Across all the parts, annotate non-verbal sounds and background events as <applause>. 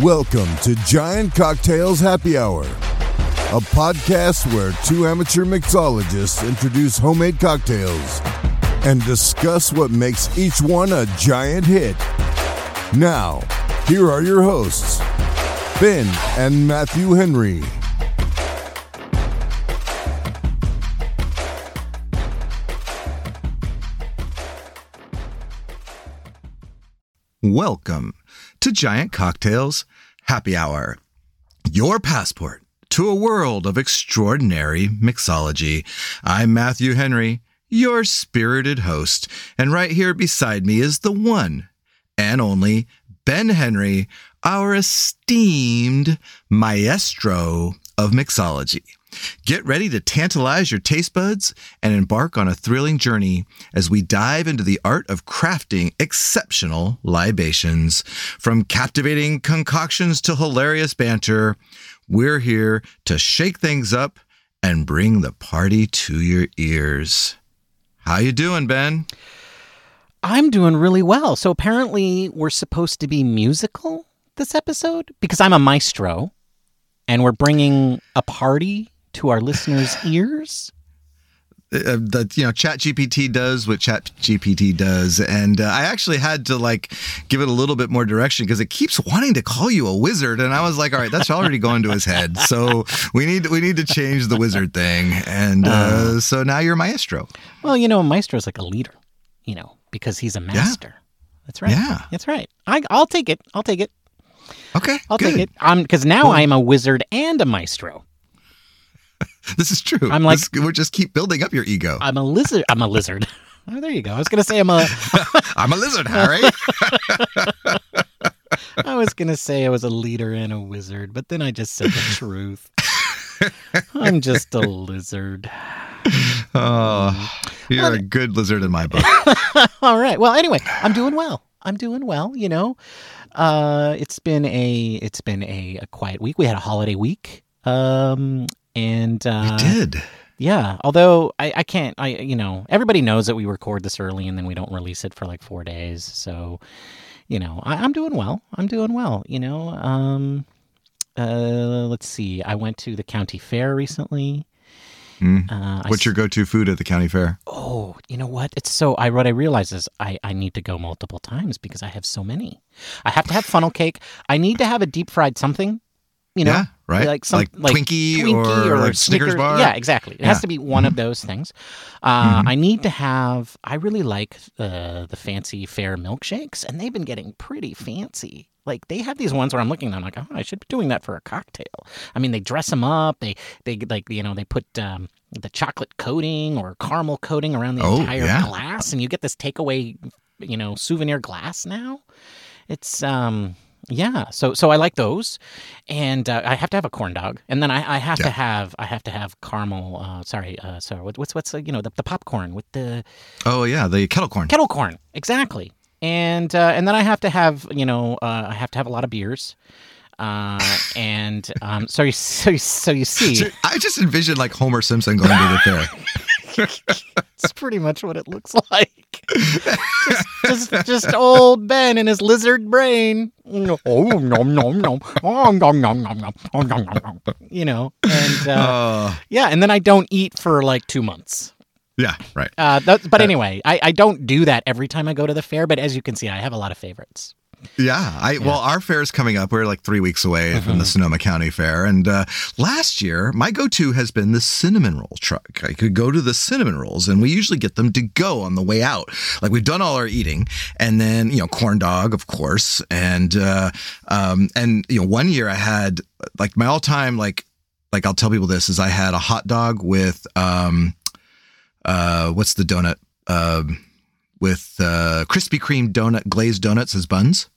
Welcome to Giant Cocktails Happy Hour, a podcast where two amateur mixologists introduce homemade cocktails and discuss what makes each one a giant hit. Now, here are your hosts, Ben and Matthew Henry. Welcome to Giant Cocktails Happy Hour, your passport to a world of extraordinary mixology. I'm Matthew Henry, your spirited host, and right here beside me is the one and only Ben Henry, our esteemed maestro of mixology. Get ready to tantalize your taste buds and embark on a thrilling journey as we dive into the art of crafting exceptional libations. From captivating concoctions to hilarious banter, we're here to shake things up and bring the party to your ears. How you doing, Ben? I'm doing really well. So apparently we're supposed to be musical this episode because I'm a maestro and we're bringing a party to our listeners' <laughs> ears. uh, that you know chat gpt does what chat gpt does and uh, i actually had to like give it a little bit more direction because it keeps wanting to call you a wizard and i was like all right that's already going to his head so we need we need to change the wizard thing and uh, so now you're maestro Well, you know, a maestro is like a leader, you know, because he's a master. That's right. Yeah. That's right. I, I'll take it. I'll take it. okay I'll good. take it. Um, because now I'm a wizard and a maestro. <laughs> this is true I'm like- we're just keep building up your ego I'm a lizard. I'm a lizard. <laughs> Oh, there you go. I was gonna say I'm a. <laughs> i'm a lizard harry I was gonna say I was a leader and a wizard, but then I just said the truth. I'm just a lizard. oh you're a good lizard in my book All right. Well, anyway, I'm doing well. I'm doing well. You know, uh, it's been a it's been a, a quiet week. We had a holiday week, um, and uh, we did yeah. Although I, I can't, I you know, everybody knows that we record this early and then we don't release it for like four days. So, you know, I, I'm doing well. I'm doing well. You know, um, uh, let's see. I went to the county fair recently. Mm. Uh, I what's your go-to food at the county fair Oh, you know what? It's so I what I realize is I I need to go multiple times because I have so many. I have to have funnel cake. I need to have a deep fried something. You know, yeah right like some like twinkie, or, like snickers, bar Yeah, exactly. It Yeah. Mm-hmm. has to be one of those things. Uh, I need to have. I really like uh, the fancy fair milkshakes, and they've been getting pretty fancy. Like they have these ones where I'm looking, and I'm like, oh, I should be doing that for a cocktail. I mean, they dress them up. They they like you know they put um, the chocolate coating or caramel coating around the Oh, entire yeah. glass, and you get this takeaway, you know, souvenir glass now. It's um yeah, so so I like those, and uh, I have to have a corn dog, and then I, I have Yeah. to have I have to have caramel. Uh, sorry, uh, sorry. What, what's what's uh, you know the, the popcorn with the oh yeah the kettle corn kettle corn exactly, and uh, and then I have to have you know uh, I have to have a lot of beers, uh, and um, so you so you, so you <laughs> see I just envisioned like Homer Simpson going to the fair. <laughs> <laughs> it's pretty much what it looks like. just, just just old Ben and his lizard brain. Oh nom nom nom. Oh nom nom nom nom. Oh nom nom nom. You know, and uh, Oh, yeah, and then I don't eat for like two months. yeah, right. Uh, that, but anyway, I, I don't do that every time I go to the fair. But as you can see, I have a lot of favorites. Yeah, I well, our fair is coming up. We're like three weeks away from the Sonoma County Fair, and uh, last year my go-to has been the cinnamon roll truck. I could go to the cinnamon rolls, and we usually get them to go on the way out. Like we've done all our eating, and then you know corn dog, of course, and uh, um, and you know one year I had like my all-time like like I'll tell people this is I had a hot dog with um uh what's the donut um with uh Krispy Kreme donut glazed donuts as buns.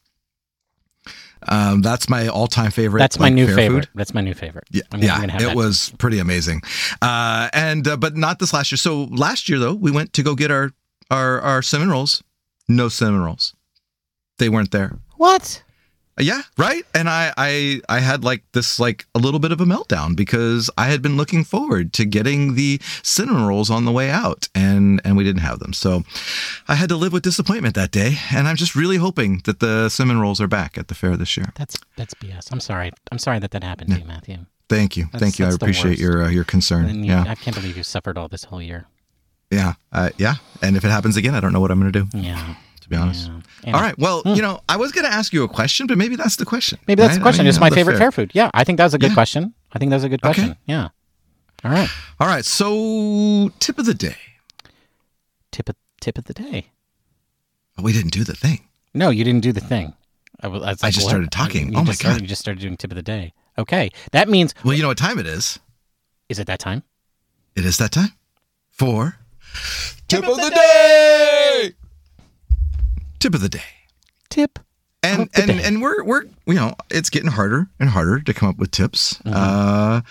Um, that's my all-time favorite. That's my like, new favorite. food. That's my new favorite. Yeah, I'm I'm yeah, have it was pretty amazing. Uh, and uh, but not this last year. So last year though, we went to go get our our our cinnamon rolls. No cinnamon rolls. They weren't there. What? Yeah, right. And I, I, I had like this, like a little bit of a meltdown because I had been looking forward to getting the cinnamon rolls on the way out, and and we didn't have them. So I had to live with disappointment that day. And I'm just really hoping that the cinnamon rolls are back at the fair this year. That's that's BS. I'm sorry. I'm sorry that that happened to you, Matthew. Thank you, That's- thank you. I appreciate your uh, your concern. You, yeah, I can't believe you suffered all this whole year. yeah, uh, yeah. And if it happens again, I don't know what I'm going to do. Yeah. To be honest. yeah. All right. Well, hmm. you know, I was going to ask you a question, but maybe that's the question. Maybe that's right? the question. I mean, it's my favorite fair. fair food. Yeah, I think that was a good Yeah. question. I think that was a good Okay. question. Yeah. All right. All right. So, tip of the day. Tip of tip of the day. Oh, we didn't do the thing. No, you didn't do the thing. I, was, I, was I like, just what? started talking. You Oh my started- God. You just started doing tip of the day. Okay, that means Well, you know what time it is? is it that time? It is that time for tip of the day. Tip of the day. Tip. And and day. and we're we're you know it's getting harder and harder to come up with tips. Mm-hmm. Uh,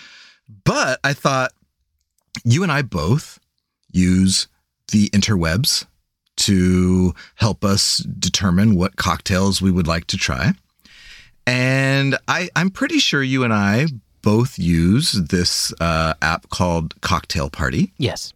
but I thought you and I both use the interwebs to help us determine what cocktails we would like to try. And I, I'm pretty sure you and I both use this uh, app called Cocktail Party. Yes.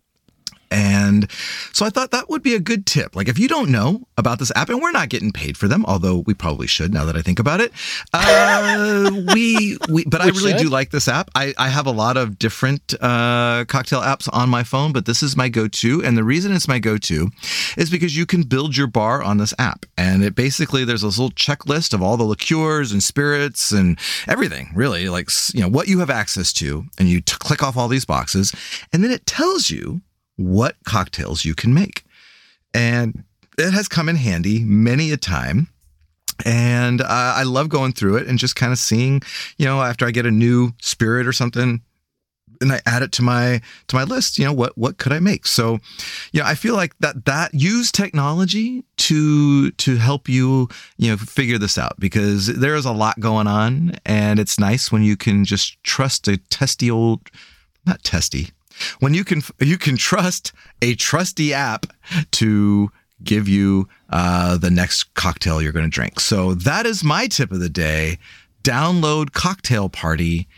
And so I thought that would be a good tip. Like if you don't know about this app, and we're not getting paid for them, although we probably should now that I think about it. Uh, we we but <laughs> I really should. do like this app. I, I have a lot of different uh, cocktail apps on my phone, but this is my go-to. And the reason it's my go-to is because you can build your bar on this app. And it basically there's this little checklist of all the liqueurs and spirits and everything, really, like you know what you have access to, and you t- click off all these boxes, and then it tells you what cocktails you can make. And it has come in handy many a time. And uh, I love going through it and just kind of seeing, you know, after I get a new spirit or something, and I add it to my to my list, you know, what what could I make? So, you know, I feel like that that use technology to to help you, you know, figure this out because there is a lot going on, and it's nice when you can just trust a testy old, not testy, when you can you can trust a trusty app to give you uh, the next cocktail you're going to drink. So that is my tip of the day. Download Cocktail Party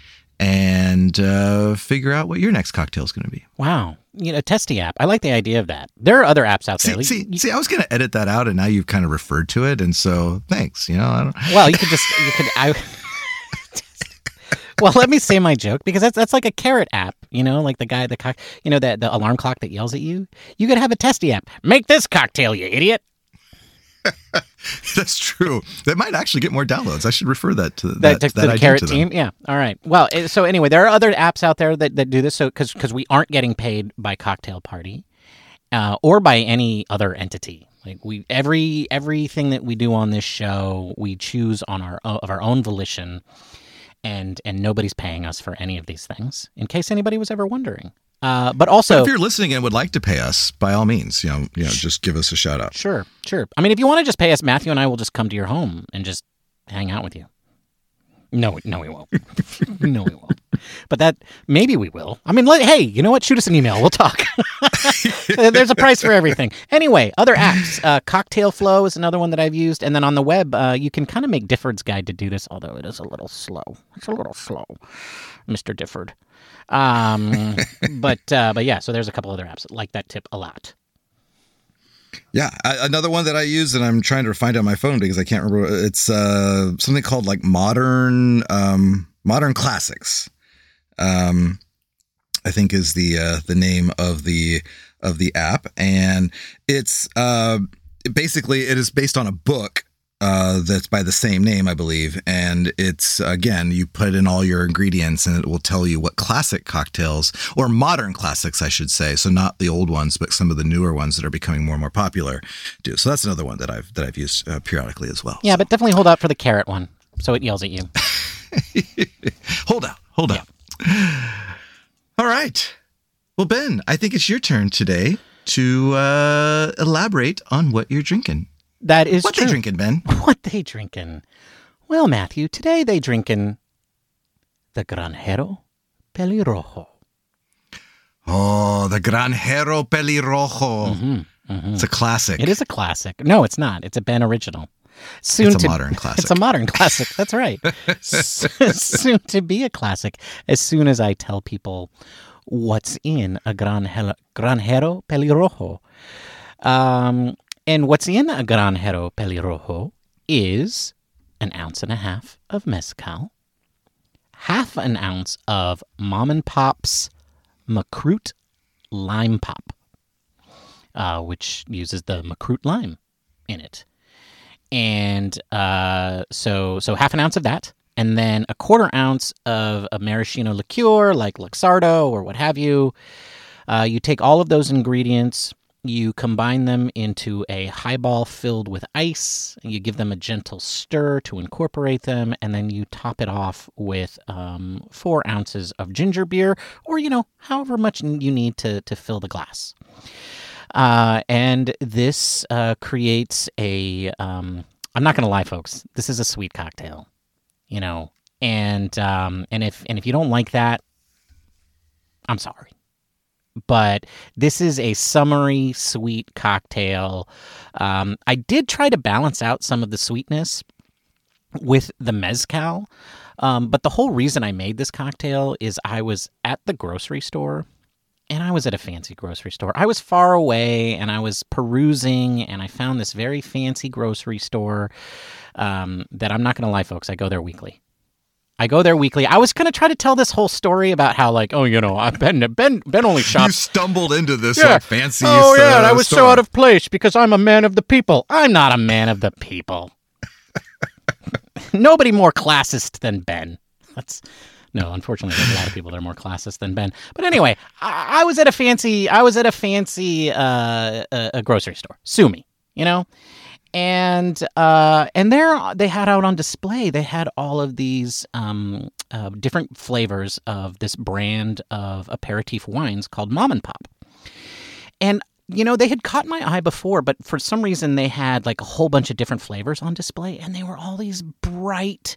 and uh, figure out what your next cocktail is going to be. Wow. You know, testy app. I like the idea of that. There are other apps out there. See, Like, see, you- see, I was going to edit that out, and now you've kind of referred to it, and so thanks. You know, I don't, well, you could just you could I. <laughs> well, let me say my joke because that's that's like a carrot app. You know, like the guy the cock. You know that the alarm clock that yells at you. You could have a testy app. Make this cocktail, you idiot. <laughs> that's true. That might actually get more downloads. I should refer that to that, that, to, that to the idea carrot to them. team yeah all right well eh, so anyway there are other apps out there that, that do this so because because we aren't getting paid by cocktail party uh, or by any other entity like we every everything that we do on this show we choose on our of our own volition and and nobody's paying us for any of these things in case anybody was ever wondering uh, but But also if you're listening and would like to pay us, by all means, you know, you know, just give us a shout out. Sure, sure. I mean, if you want to just pay us, Matthew and I will just come to your home and just hang out with you. No, no, we won't. no, we won't. But that maybe we will. I mean, let, hey, you know what? Shoot us an email. We'll talk. <laughs> There's a price for everything. Anyway, other apps. Uh, Cocktail Flow is another one that I've used, and then on the web, uh, you can kind of make Difford's guide to do this, although it is a little slow. It's a little slow, Mister Difford. Um, <laughs> but uh, but yeah, so there's a couple other apps like that tip a lot. Yeah, I, another one that I use and I'm trying to find on my phone because I can't remember. It's uh, something called like modern um, modern classics. Um, I think is the uh, the name of the of the app, and it's uh, basically it is based on a book. Uh, that's by the same name, I believe. And it's, again, you put in all your ingredients and it will tell you what classic cocktails, or modern classics, I should say. So not the old ones, but some of the newer ones that are becoming more and more popular do. So that's another one that I've, that I've used uh, periodically as well. Yeah, but definitely hold out for the carrot one, so it yells at you. <laughs> Hold out, hold out. All right. Well, Ben, I think it's your turn today to uh, elaborate on what you're drinking. That is What true. they drinking, Ben? <laughs> What they drinking? Well, Matthew, today they drinking the Granjero Pelirrojo. Oh, the Granjero Pelirrojo. It's a classic. Mm-hmm, It is a classic. No, it's not. It's a Ben original. Soon It's a to, modern <laughs> classic. It's a modern classic. That's right. <laughs> Soon to be a classic. As soon as I tell people what's in a granjero, granjero pelirrojo. Um, and what's in a granjero pelirrojo is an ounce and a half of mezcal, half an ounce of mom and pop's Makrut lime pop, uh, which uses the Makrut lime in it. And uh, so, so half an ounce of that, and then a quarter ounce of a maraschino liqueur, like Luxardo or what have you. Uh, you take all of those ingredients, you combine them into a highball filled with ice, you give them a gentle stir to incorporate them, and then you top it off with um, four ounces of ginger beer, or you know, however much you need to to fill the glass. Uh, and this uh, creates a. Um, I'm not going to lie, folks. This is a sweet cocktail, you know, and um, and if and if you don't like that, I'm sorry but this is a summery sweet cocktail. Um, I did try to balance out some of the sweetness with the mezcal, um, but the whole reason I made this cocktail is I was at the grocery store. And I was at a fancy grocery store. I was far away and I was perusing, and I found this very fancy grocery store um, that I'm not going to lie, folks, I go there weekly. I go there weekly. I was gonna try to tell this whole story about how, like, oh, you know, I've been Ben Ben only shops. You stumbled into this Yeah. like, fancy. oh yeah, and uh, I was so out of place because I'm a man of the people. I'm not a man of the people. Nobody more classist than Ben. That's no, unfortunately, there's a lot of people that are more classist than Ben. But anyway, I, I was at a fancy, I was at a fancy uh, a, a grocery store. Sue me, you know and uh, and there they had out on display. They had all of these um, uh, different flavors of this brand of aperitif wines called Mommenpop, and you know they had caught my eye before, but for some reason they had like a whole bunch of different flavors on display, and they were all these bright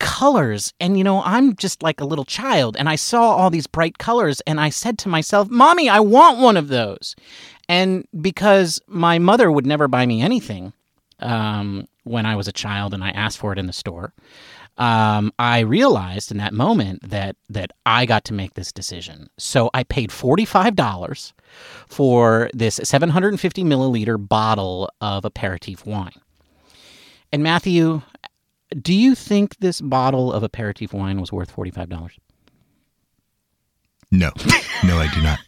colors and you know i'm just like a little child and i saw all these bright colors and i said to myself mommy i want one of those and because my mother would never buy me anything um, when I was a child and I asked for it in the store, um, I realized in that moment that that I got to make this decision. So I paid forty five dollars for this seven hundred and fifty milliliter bottle of aperitif wine. And Matthew, do you think this bottle of aperitif wine was worth forty five dollars? No, no, I do not.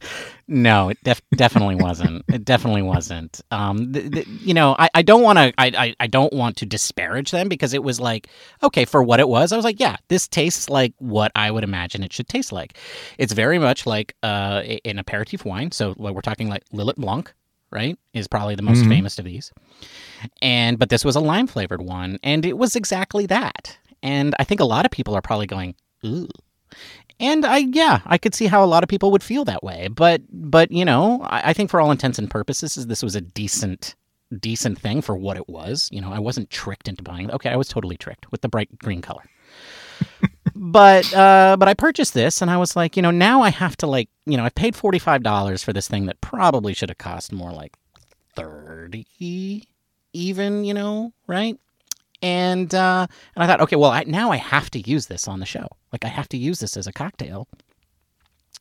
No, it def- definitely wasn't. It definitely wasn't. Um, th- th- you know, I, I don't want to. I, I, I don't want to disparage them because it was like okay for what it was. I was like, yeah, this tastes like what I would imagine it should taste like. It's very much like uh, an aperitif wine. So like, we're talking like Lillet Blanc, right? Is probably the most Mhm. famous of these. And but this was a lime flavored one, and it was exactly that. And I think a lot of people are probably going, ooh. And I, yeah, I could see how a lot of people would feel that way. But, but you know, I, I think for all intents and purposes, this was a decent, decent thing for what it was. You know, I wasn't tricked into buying. Okay, I was totally tricked with the bright green color. <laughs> but, uh, but I purchased this, and I was like, you know, now I have to like, you know, I paid forty five dollars for this thing that probably should have cost more like thirty, even. You know, right? And uh, and I thought, okay, well, I, now I have to use this on the show. Like I have to use this as a cocktail.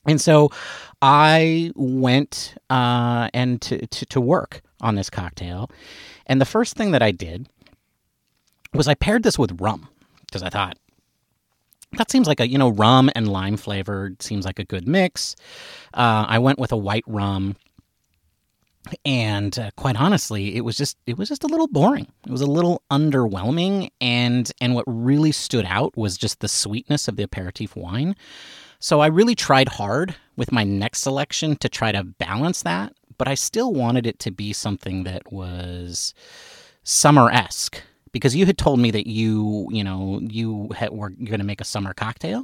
And so I went uh, and to, to to work on this cocktail, and the first thing that I did was I paired this with rum because I thought that seems like a you know rum and lime flavored seems like a good mix. Uh, I went with a white rum and uh, quite honestly it was just it was just a little boring. It was a little underwhelming. And and what really stood out was just the sweetness of the aperitif wine. So i really tried hard with my next selection to try to balance that but i still wanted it to be something that was summer-esque. Because you had told me that you you know you had, were going to make a summer cocktail.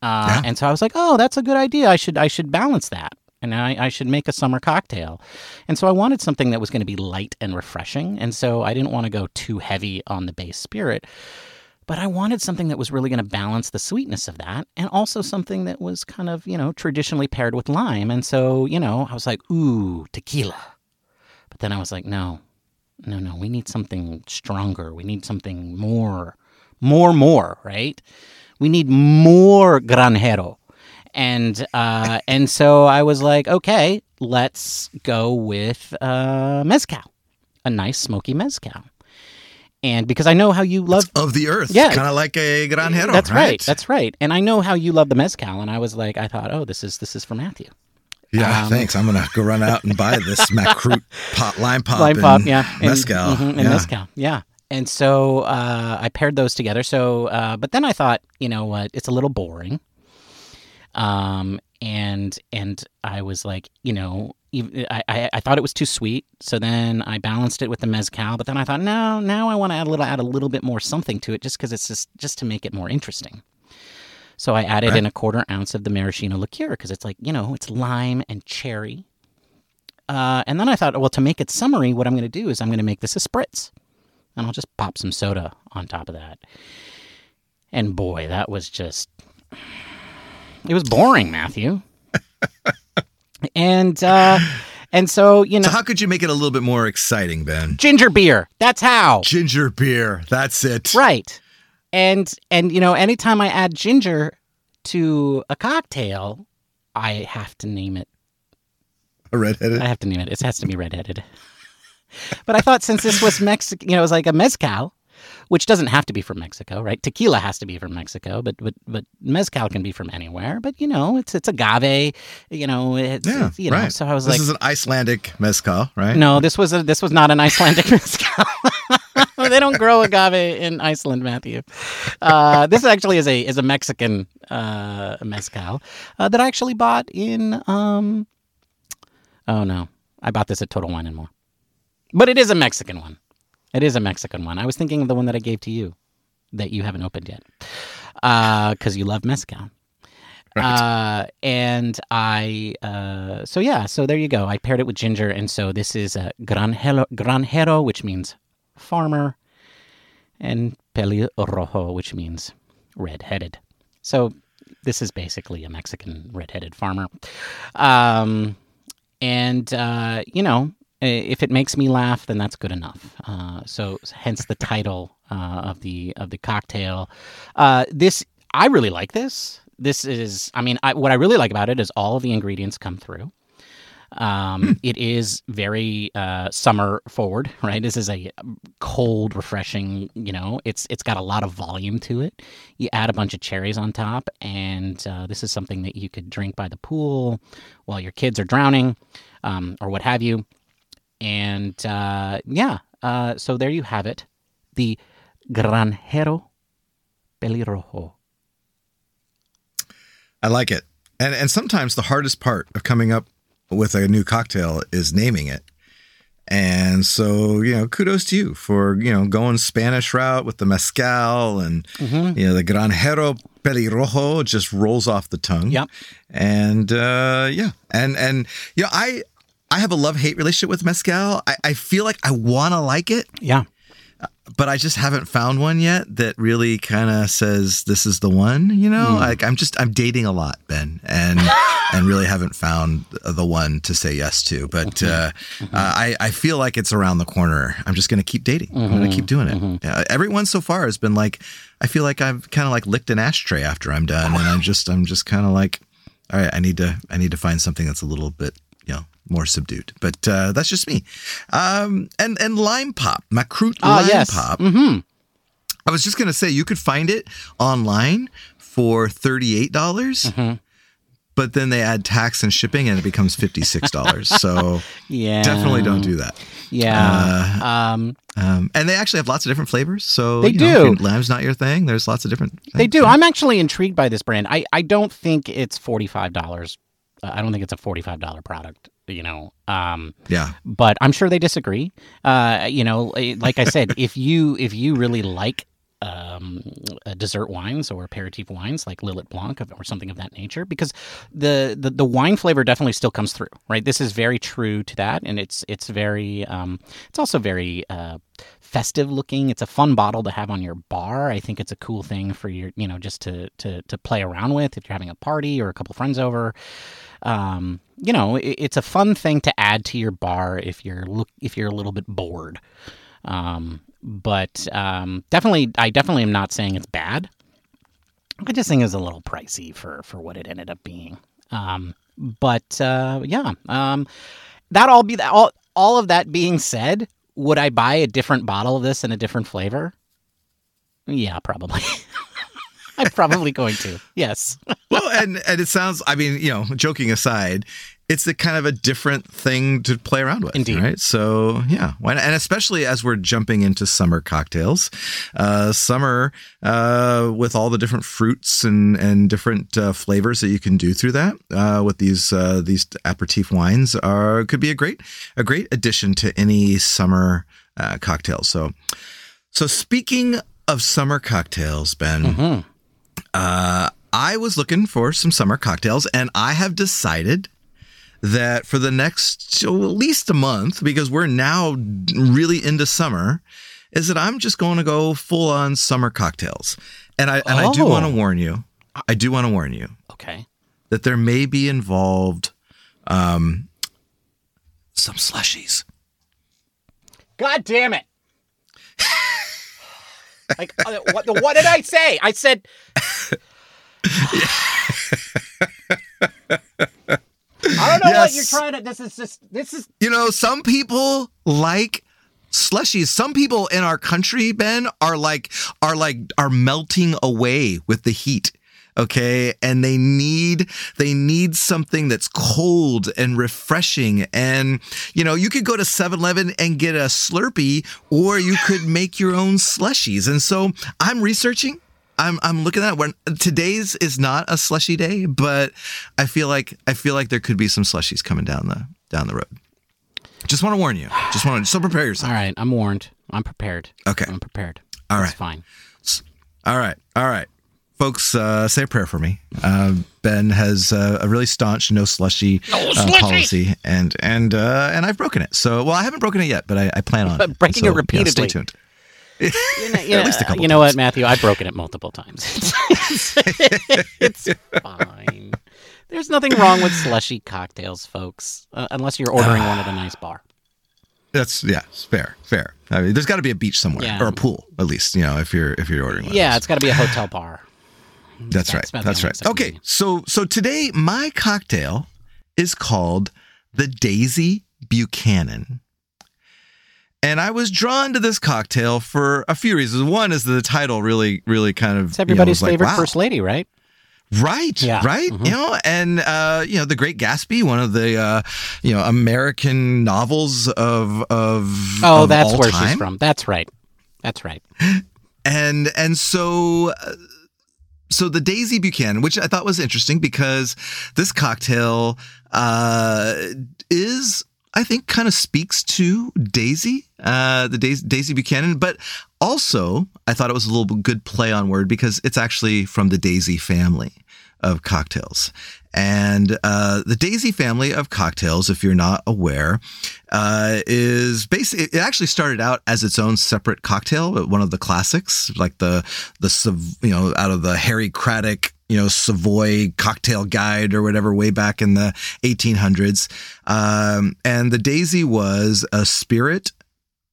Uh, Yeah. and so i was like oh that's a good idea. I should i should balance that and I, I should make a summer cocktail. And so I wanted something that was going to be light and refreshing. And so I didn't want to go too heavy on the base spirit, but I wanted something that was really going to balance the sweetness of that and also something that was kind of, you know, traditionally paired with lime. And so, you know, I was like, ooh, tequila. But then I was like, no, no, no, we need something stronger. We need something more, more, more, right? We need more granjero. And uh, and so I was like, okay, let's go with uh, mezcal, a nice smoky mezcal. And because I know how you love of the earth. Yeah. Kind of like a granjero. that's right. right. That's right. And I know how you love the mezcal, and I was like, I thought, oh, this is this is for Matthew. Yeah, Um, thanks. I'm gonna go run out and buy this <laughs> Makrut pot, lime pop, Lime and pop, yeah, and- mezcal. mhm, and yeah. mezcal, yeah. And so uh, I paired those together. So, uh, but then I thought, you know what, it's a little boring. Um, and and I was like, you know, I, I I thought it was too sweet. So then I balanced it with the mezcal. But then I thought, no, now I want to add a little add a little bit more something to it, just because it's just just to make it more interesting. So I added Right. in a quarter ounce of the maraschino liqueur because it's like you know it's lime and cherry. Uh, and then I thought, well, to make it summery, what I'm going to do is I'm going to make this a spritz, and I'll just pop some soda on top of that. And boy, that was just it was boring, Matthew. and uh, and so you know, So how could you make it a little bit more exciting, Ben? ginger beer. That's how. Ginger beer. That's it. Right. And and you know, anytime I add ginger to a cocktail, I have to name it. A redheaded. I have to name it. It has to be redheaded. but I thought since this was Mexican, you know, it was like a mezcal, which doesn't have to be from Mexico, right? Tequila has to be from Mexico, but but but mezcal can be from anywhere. But you know, it's it's agave, you know, it's, Yeah, it's, you know. right. So I was this like, this is an Icelandic mezcal, right? no, this was a this was not an Icelandic <laughs> mezcal. <laughs> they don't grow agave in Iceland, Matthew. Uh, this actually is a is a Mexican uh, mezcal uh, that I actually bought in. Um, oh no, I bought this at Total Wine and More, but it is a Mexican one. It is a Mexican one. I was thinking of the one that I gave to you that you haven't opened yet because you love mezcal. Uh, and I, uh, so yeah, so there you go. I paired it with ginger, and so this is a granjero, granjero which means farmer, and pelirrojo, which means red-headed. So this is basically a Mexican red-headed farmer. Um, and uh, you know, if it makes me laugh, then that's good enough. Uh, so hence the title uh, of the of the cocktail. Uh, this I really like this. This is, I mean, I, what I really like about it is all of the ingredients come through. Um, it is very uh, summer forward, <laughs> right? This is a cold, refreshing. You know, it's it's got a lot of volume to it. You add a bunch of cherries on top, and uh, this is something that you could drink by the pool while your kids are drowning, um, or what have you. And uh, yeah, uh, so there you have it, the Granjero Pelirrojo. I like it. And and sometimes the hardest part of coming up with a new cocktail is naming it. And so, you know, kudos to you for, you know, going Spanish route with the mezcal and Mm-hmm. you know, the granjero pelirrojo just rolls off the tongue. Yep. And uh yeah. And and you know, I I have a love-hate relationship with mezcal. I, I feel like I wanna like it, Yeah. but I just haven't found one yet that really kind of says this is the one. You know, like I'm just I'm dating a lot, Ben, and <laughs> and really haven't found the one to say yes to. But uh, uh, I I feel like it's around the corner. I'm just gonna keep dating. I'm gonna keep doing it. Yeah, everyone so far has been like, I feel like I've kind of like licked an ashtray after I'm done, and I'm just I'm just kind of like, all right, I need to I need to find something that's a little bit more subdued. But uh, that's just me. Um, and and lime pop, Makrut Ah, lime yes. pop. Mm-hmm. I was just gonna say you could find it online for thirty eight dollars, Mm-hmm. but then they add tax and shipping and it becomes fifty six dollars. so <laughs> Yeah. definitely don't do that. Yeah. um, Um, and they actually have lots of different flavors. So They you know, if do. lime's not your thing. There's lots of different. Things. they do. I'm actually intrigued by this brand. I, I don't think it's $45. Uh, I don't think it's a $45 product, you know. Um, Yeah. but I'm sure they disagree. Uh, you know, eh, like I said, if you if you really like um, uh, dessert wines or aperitif wines like Lillet Blanc or something of that nature, because the, the the wine flavor definitely still comes through, right? This is very true to that, and it's it's very um, it's also very uh, festive looking. It's a fun bottle to have on your bar. I think it's a cool thing for your, you know, just to to to play around with if you're having a party or a couple friends over. Um, you know, it, it's a fun thing to add to your bar if you're look if you're a little bit bored. Um, but um, definitely, I definitely am not saying it's bad. I just think it's a little pricey for for what it ended up being. Um, but uh, yeah, um, that all be that all all of that being said, would I buy a different bottle of this in a different flavor? Yeah, probably. <laughs> I'm probably going to. Yes. well, and and it sounds. I mean, you know, joking aside, it's a kind of a different thing to play around with. Indeed. Right. So yeah, and especially as we're jumping into summer cocktails, uh, summer uh, with all the different fruits and and different uh, flavors that you can do through that uh, with these uh, these aperitif wines are could be a great a great addition to any summer uh, cocktail. So so speaking of summer cocktails, Ben. Mm-hmm. Uh, I was looking for some summer cocktails, and I have decided that for the next oh, at least a month, because we're now really into summer, is that I'm just going to go full on summer cocktails. And I and I do Oh. want to warn you. I do want to warn you Okay. that there may be involved um, some slushies. God damn it. <laughs> like, uh, what, what did I say? I said. I don't know what you're trying to. This is just. This is. You know, some people like slushies. Some people in our country, Ben, are like are like are melting away with the heat. Okay, and they need they need something that's cold and refreshing. And you know, you could go to 7-Eleven and get a Slurpee, or you could make your own slushies. And so I'm researching. I'm I'm looking at when today's is not a slushy day, but I feel like I feel like there could be some slushies coming down the down the road. Just want to warn you. Just want to so prepare yourself. All right. I'm warned. I'm prepared. Okay. I'm prepared. All It's fine. All right. All right. Folks, uh, say a prayer for me. Uh, ben has uh, a really staunch no slushy, uh, policy, and and uh, and I've broken it. So, well, I haven't broken it yet, but I, I plan on But it. breaking So, it yeah, repeatedly. stay tuned. You know, you <laughs> At least a couple you know times. what, Matthew? I've broken it multiple times. <laughs> it's fine. There's nothing wrong with slushy cocktails, folks, uh, unless you're ordering one at a nice bar. That's yeah, it's fair, fair. I mean, there's got to be a beach somewhere Yeah. or a pool, at least. You know, if you're if you're ordering one. of Yeah, those. it's got to be a hotel bar. That's That's right. about the That's only right. exception Okay, so so today my cocktail is called the Daisy Buchanan. And I was drawn to this cocktail for a few reasons. One is that the title really, really kind of It's everybody's you know, was like, favorite wow. first lady, right? Right, Yeah. right. Mhm. You know, and uh, you know, The Great Gatsby, one of the uh, you know American novels of of Oh, of that's where time. she's from. That's right. That's right. <gasps> and and so uh, so the Daisy Buchanan, which I thought was interesting because this cocktail uh, is, I think, kind of speaks to Daisy, uh, the Daisy, Daisy Buchanan, but also I thought it was a little good play on word because it's actually from the Daisy family of cocktails. And uh, the Daisy family of cocktails, if you're not aware, uh, is basically it actually started out as its own separate cocktail, one of the classics, like the the you know out of the Harry Craddock you know Savoy cocktail guide or whatever way back in the 1800s. Um, and the Daisy was a spirit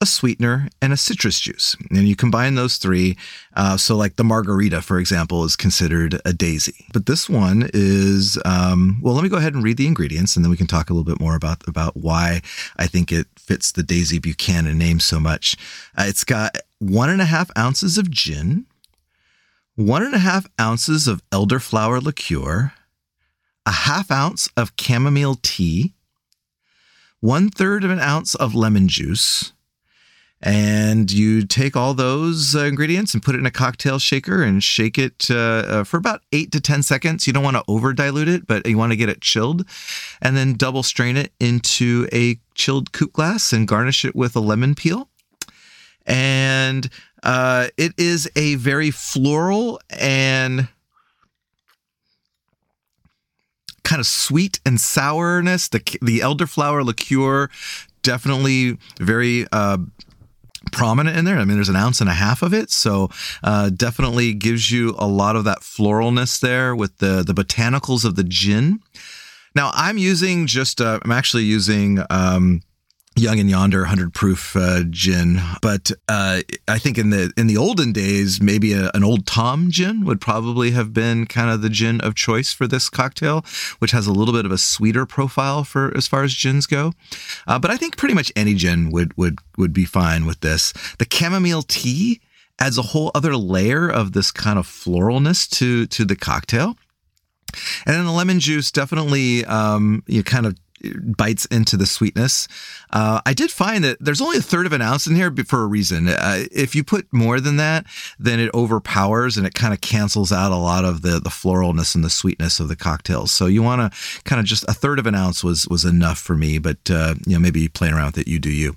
a sweetener, and a citrus juice. And you combine those three. Uh, so, like the margarita, for example, is considered a daisy. But this one is, um, well, let me go ahead and read the ingredients and then we can talk a little bit more about, about why I think it fits the Daisy Buchanan name so much. Uh, it's got one and a half ounces of gin, one and a half ounces of elderflower liqueur, a half ounce of chamomile tea, one third of an ounce of lemon juice, and you take all those uh, ingredients and put it in a cocktail shaker and shake it uh, uh, for about eight to 10 seconds. You don't want to over dilute it, but you want to get it chilled. And then double strain it into a chilled coupe glass and garnish it with a lemon peel. And uh, it is a very floral and kind of sweet and sourness. The the elderflower liqueur definitely very uh, prominent in there. I mean, there's an ounce and a half of it, so uh, definitely gives you a lot of that floralness there with the the botanicals of the gin. Now, I'm using just uh, I'm actually using. Um, Young and Yonder 100 proof uh, gin, but uh, I think in the in the olden days, maybe a, an old Tom gin would probably have been kind of the gin of choice for this cocktail, which has a little bit of a sweeter profile for as far as gins go. Uh, but I think pretty much any gin would would would be fine with this. The chamomile tea adds a whole other layer of this kind of floralness to to the cocktail. And then the lemon juice definitely um, you kind of bites into the sweetness. Uh, I did find that there's only a third of an ounce in here for a reason. Uh, if you put more than that, then it overpowers and it kind of cancels out a lot of the the floralness and the sweetness of the cocktails. So you want to kind of just a third of an ounce was was enough for me. But uh, you know maybe playing around with it, you do you.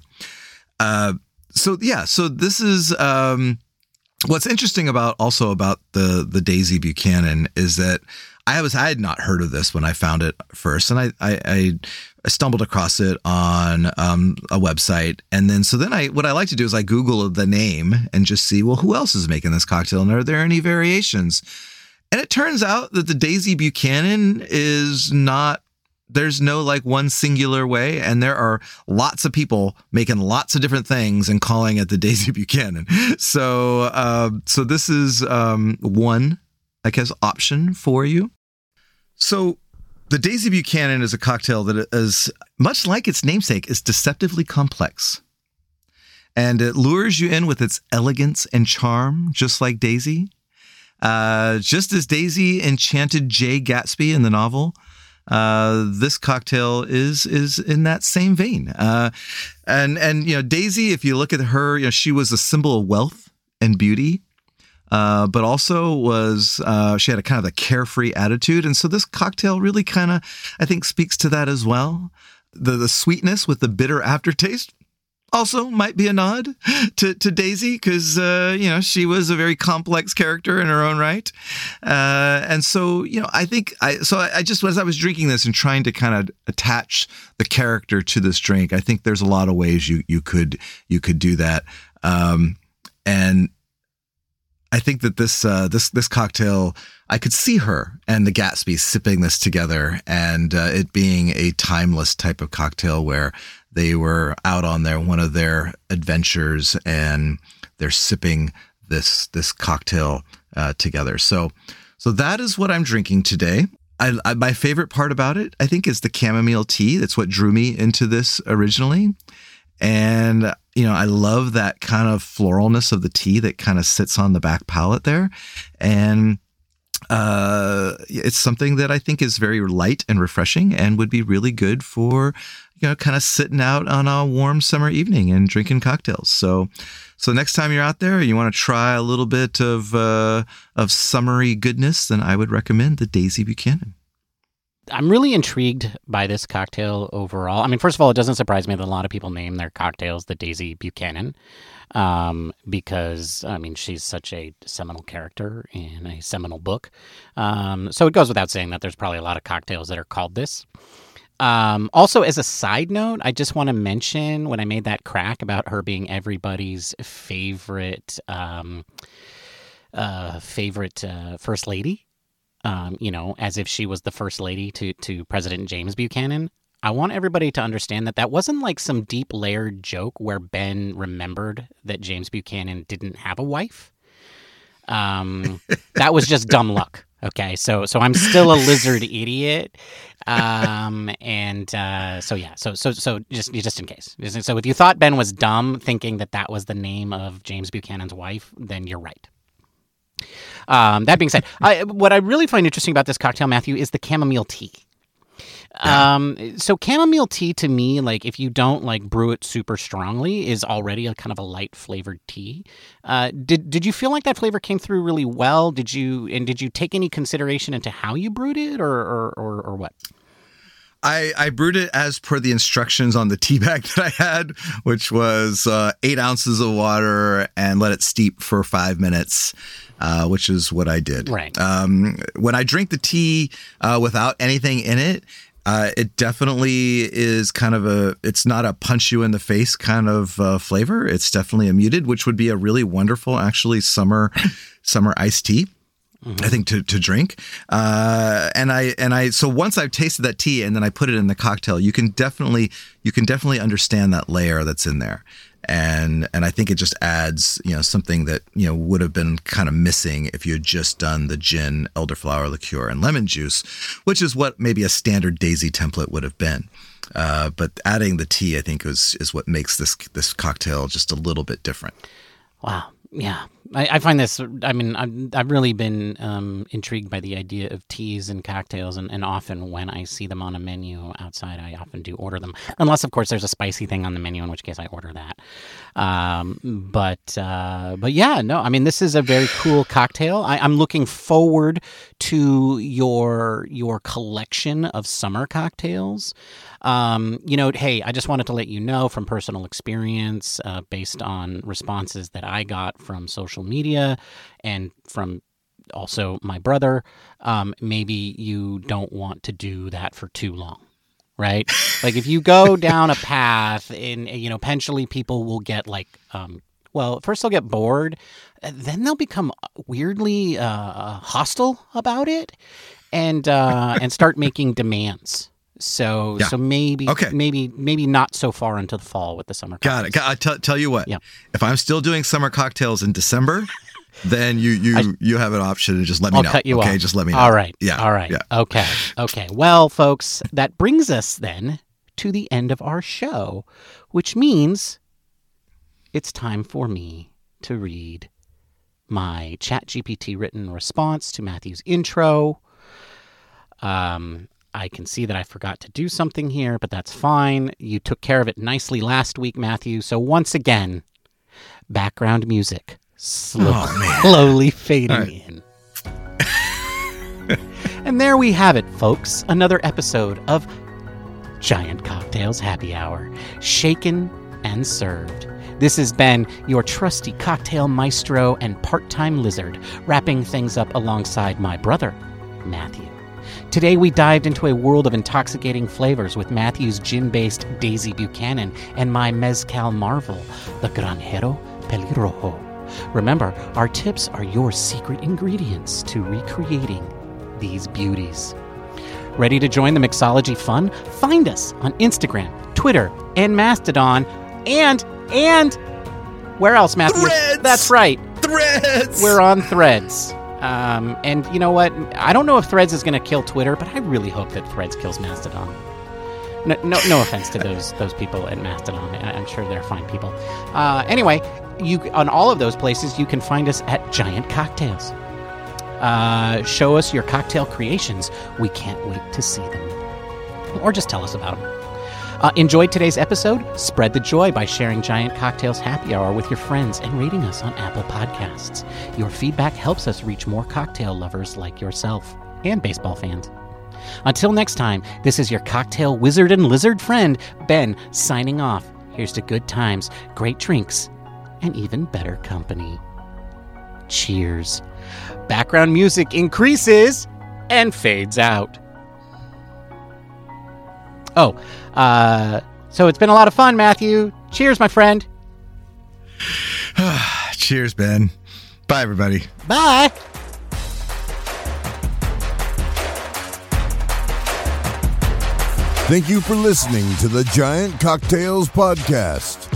Uh, so yeah, so this is. Um, what's interesting about also about the the Daisy Buchanan is that I was I had not heard of this when I found it first, and I I, I stumbled across it on um, a website, and then so then I what I like to do is I Google the name and just see well who else is making this cocktail, and are there any variations? And it turns out that the Daisy Buchanan is not there's no like one singular way and there are lots of people making lots of different things and calling it the daisy <laughs> buchanan so uh, so this is um, one I guess, option for you. So, the Daisy Buchanan is a cocktail that is much like its namesake, is deceptively complex. And it lures you in with its elegance and charm, just like Daisy. Uh, just as Daisy enchanted Jay Gatsby in the novel, uh, this cocktail is is in that same vein. Uh, and and you know Daisy, if you look at her, you know she was a symbol of wealth and beauty. Uh, but also was uh, she had a kind of a carefree attitude, and so this cocktail really kind of I think speaks to that as well. The the sweetness with the bitter aftertaste also might be a nod to, to Daisy because uh, you know she was a very complex character in her own right, uh, and so you know I think I so I, I, just as I was drinking this and trying to kind of attach the character to this drink, I think there's a lot of ways you you could you could do that, um, and I think that this uh, this this cocktail, I could see her and the Gatsby sipping this together, and uh, it being a timeless type of cocktail where they were out on their one of their adventures and they're sipping this this cocktail uh, together. So so that is what I'm drinking today. I, I, my favorite part about it, I think, is the chamomile tea. That's what drew me into this originally. And, you know, I love that kind of floralness of the tea that kind of sits on the back palate there. And uh, it's something that I think is very light and refreshing and would be really good for, you know, kind of sitting out on a warm summer evening and drinking cocktails. So, so next time you're out there, you want to try a little bit of uh, of summery goodness, then I would recommend the Daisy Buchanan. I'm really intrigued by this cocktail overall. I mean, first of all, it doesn't surprise me that a lot of people name their cocktails the Daisy Buchanan um, because, I mean, she's such a seminal character in a seminal book. Um, so it goes without saying that there's probably a lot of cocktails that are called this. Um, also, as a side note, I just want to mention when I made that crack about her being everybody's favorite um, uh, favorite uh, first lady um, you know, as if she was the first lady to to President James Buchanan. I want everybody to understand that that wasn't like some deep layered joke where Ben remembered that James Buchanan didn't have a wife. Um, <laughs> that was just dumb luck. Okay, so so I'm still a lizard <laughs> idiot, um, and uh, so yeah, so so so just just in case. So if you thought Ben was dumb thinking that that was the name of James Buchanan's wife, then you're right. Um, that being said, I, what I really find interesting about this cocktail, Matthew, is the chamomile tea. Um, so chamomile tea to me, like if you don't like brew it super strongly, is already a kind of a light flavored tea. Uh, did did you feel like that flavor came through really well? Did you and did you take any consideration into how you brewed it, or or or, or what? I, I brewed it as per the instructions on the tea bag <laughs> that I had, which was uh, eight ounces of water and let it steep for five minutes. Uh, which is what I did. Right. Um, when I drink the tea uh, without anything in it, Uh, it definitely is kind of a. It's not a punch you in the face kind of uh, flavor. It's definitely a muted, which would be a really wonderful, actually, summer <laughs> summer iced tea. Mm-hmm. I think to to drink, uh, and I and I so once I've tasted that tea and then I put it in the cocktail, you can definitely you can definitely understand that layer that's in there, and and I think it just adds you know something that you know would have been kind of missing if you had just done the gin, elderflower liqueur, and lemon juice, which is what maybe a standard daisy template would have been. Uh, but adding the tea, I think, is is what makes this this cocktail just a little bit different. Wow. Yeah. I, I, find this. I mean, I've, I've really been um, intrigued by the idea of teas and cocktails, and, and often when I see them on a menu outside, I often do order them, unless of course there's a spicy thing on the menu, in which case I order that. Um, but uh, but yeah, no, I mean, this is a very cool cocktail. I, I'm looking forward to your your collection of summer cocktails. Um, you know, hey, I just wanted to let you know from personal experience, uh, based on responses that I got from social media and from also my brother. Um, maybe you don't want to do that for too long right? like if you go <laughs> down a path and you know, potentially people will get like um well, first they'll get bored, then they'll become weirdly uh, hostile about it and uh, and start making demands. So yeah. so maybe okay. maybe maybe not so far into the fall with the summer. Cocktails. Got it. I t- tell you what. Yeah. If I'm still doing summer cocktails in December, then you you I, you have an option to just let me I'll know. Cut you okay, off. just let me know. All right. Yeah. All right. Yeah. Okay. Okay. Well, folks, that brings us then to the end of our show, which means it's time for me to read my Chat GPT written response to Matthew's intro. Um, I can see that I forgot to do something here, but that's fine. You took care of it nicely last week, Matthew. So once again, background music slow, oh, <laughs> slowly fading right. in. and there we have it, folks. Another episode of Giant Cocktails Happy Hour, shaken and served. This has been your trusty cocktail maestro and part time lizard, wrapping things up alongside my brother, Matthew. Today, we dived into a world of intoxicating flavors with Matthew's gin based Daisy Buchanan and my Mezcal Marvel, the Granjero Pelirrojo. Remember, our tips are your secret ingredients to recreating these beauties. Ready to join the mixology fun? Find us on Instagram, Twitter, and Mastodon, and and where else, Matthew? Threads. That's right. Threads. We're on Threads. Um, and you know what? I don't know if Threads is going to kill Twitter, but I really hope that Threads kills Mastodon. No, no, no offense to those <laughs> those people at Mastodon. I, am sure they're fine people. Uh, anyway, you on all of those places you can find us at Giant Cocktails. Uh, show us your cocktail creations. We can't wait to see them, or just tell us about them. Uh, enjoyed today's episode? Spread the joy by sharing Giant Cocktails Happy Hour with your friends and rating us on Apple Podcasts. Your feedback helps us reach more cocktail lovers like yourself and baseball fans. Until next time, this is your cocktail wizard and lizard friend, Ben, signing off. Here's to good times, great drinks, and even better company. Cheers. Background music increases and fades out. Oh, uh, so it's been a lot of fun, Matthew. Cheers, my friend. <sighs> Cheers, Ben. Bye, everybody. Bye. Thank you for listening to the Giant Cocktails Podcast.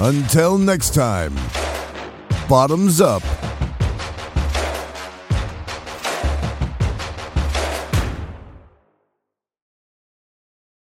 Until next time, bottoms up